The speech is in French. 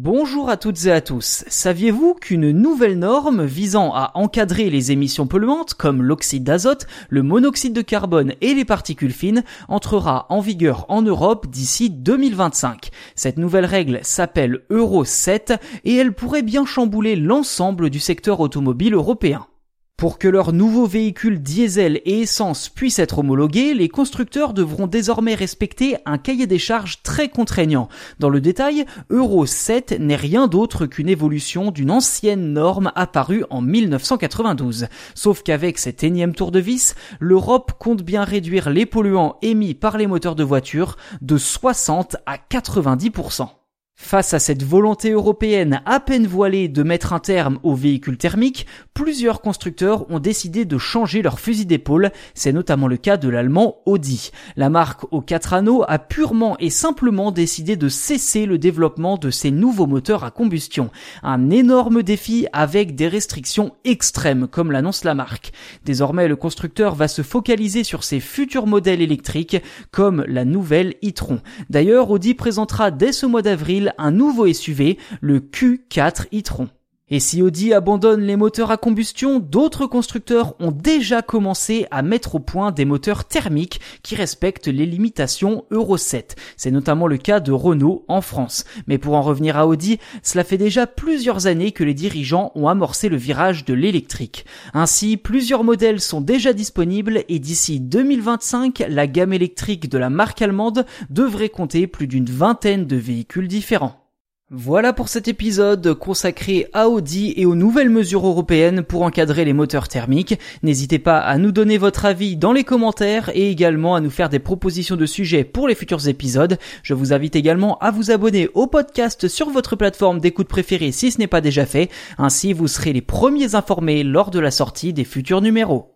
Bonjour à toutes et à tous. Saviez-vous qu'une nouvelle norme visant à encadrer les émissions polluantes comme l'oxyde d'azote, le monoxyde de carbone et les particules fines entrera en vigueur en Europe d'ici 2025 Cette nouvelle règle s'appelle Euro 7 et elle pourrait bien chambouler l'ensemble du secteur automobile européen. Pour que leurs nouveaux véhicules diesel et essence puissent être homologués, les constructeurs devront désormais respecter un cahier des charges très contraignant. Dans le détail, Euro 7 n'est rien d'autre qu'une évolution d'une ancienne norme apparue en 1992. Sauf qu'avec cet énième tour de vis, l'Europe compte bien réduire les polluants émis par les moteurs de voitures de 60 à 90%. Face à cette volonté européenne à peine voilée de mettre un terme aux véhicules thermiques, plusieurs constructeurs ont décidé de changer leur fusil d'épaule. C'est notamment le cas de l'allemand Audi. La marque aux quatre anneaux a purement et simplement décidé de cesser le développement de ces nouveaux moteurs à combustion. Un énorme défi avec des restrictions extrêmes, comme l'annonce la marque. Désormais, le constructeur va se focaliser sur ses futurs modèles électriques, comme la nouvelle e-tron. D'ailleurs, Audi présentera dès ce mois d'avril un nouveau SUV, le Q4 e-tron. Et si Audi abandonne les moteurs à combustion, d'autres constructeurs ont déjà commencé à mettre au point des moteurs thermiques qui respectent les limitations Euro 7. C'est notamment le cas de Renault en France. Mais pour en revenir à Audi, cela fait déjà plusieurs années que les dirigeants ont amorcé le virage de l'électrique. Ainsi, plusieurs modèles sont déjà disponibles et d'ici 2025, la gamme électrique de la marque allemande devrait compter plus d'une vingtaine de véhicules différents. Voilà pour cet épisode consacré à Audi et aux nouvelles mesures européennes pour encadrer les moteurs thermiques. N'hésitez pas à nous donner votre avis dans les commentaires et également à nous faire des propositions de sujets pour les futurs épisodes. Je vous invite également à vous abonner au podcast sur votre plateforme d'écoute préférée si ce n'est pas déjà fait. Ainsi, vous serez les premiers informés lors de la sortie des futurs numéros.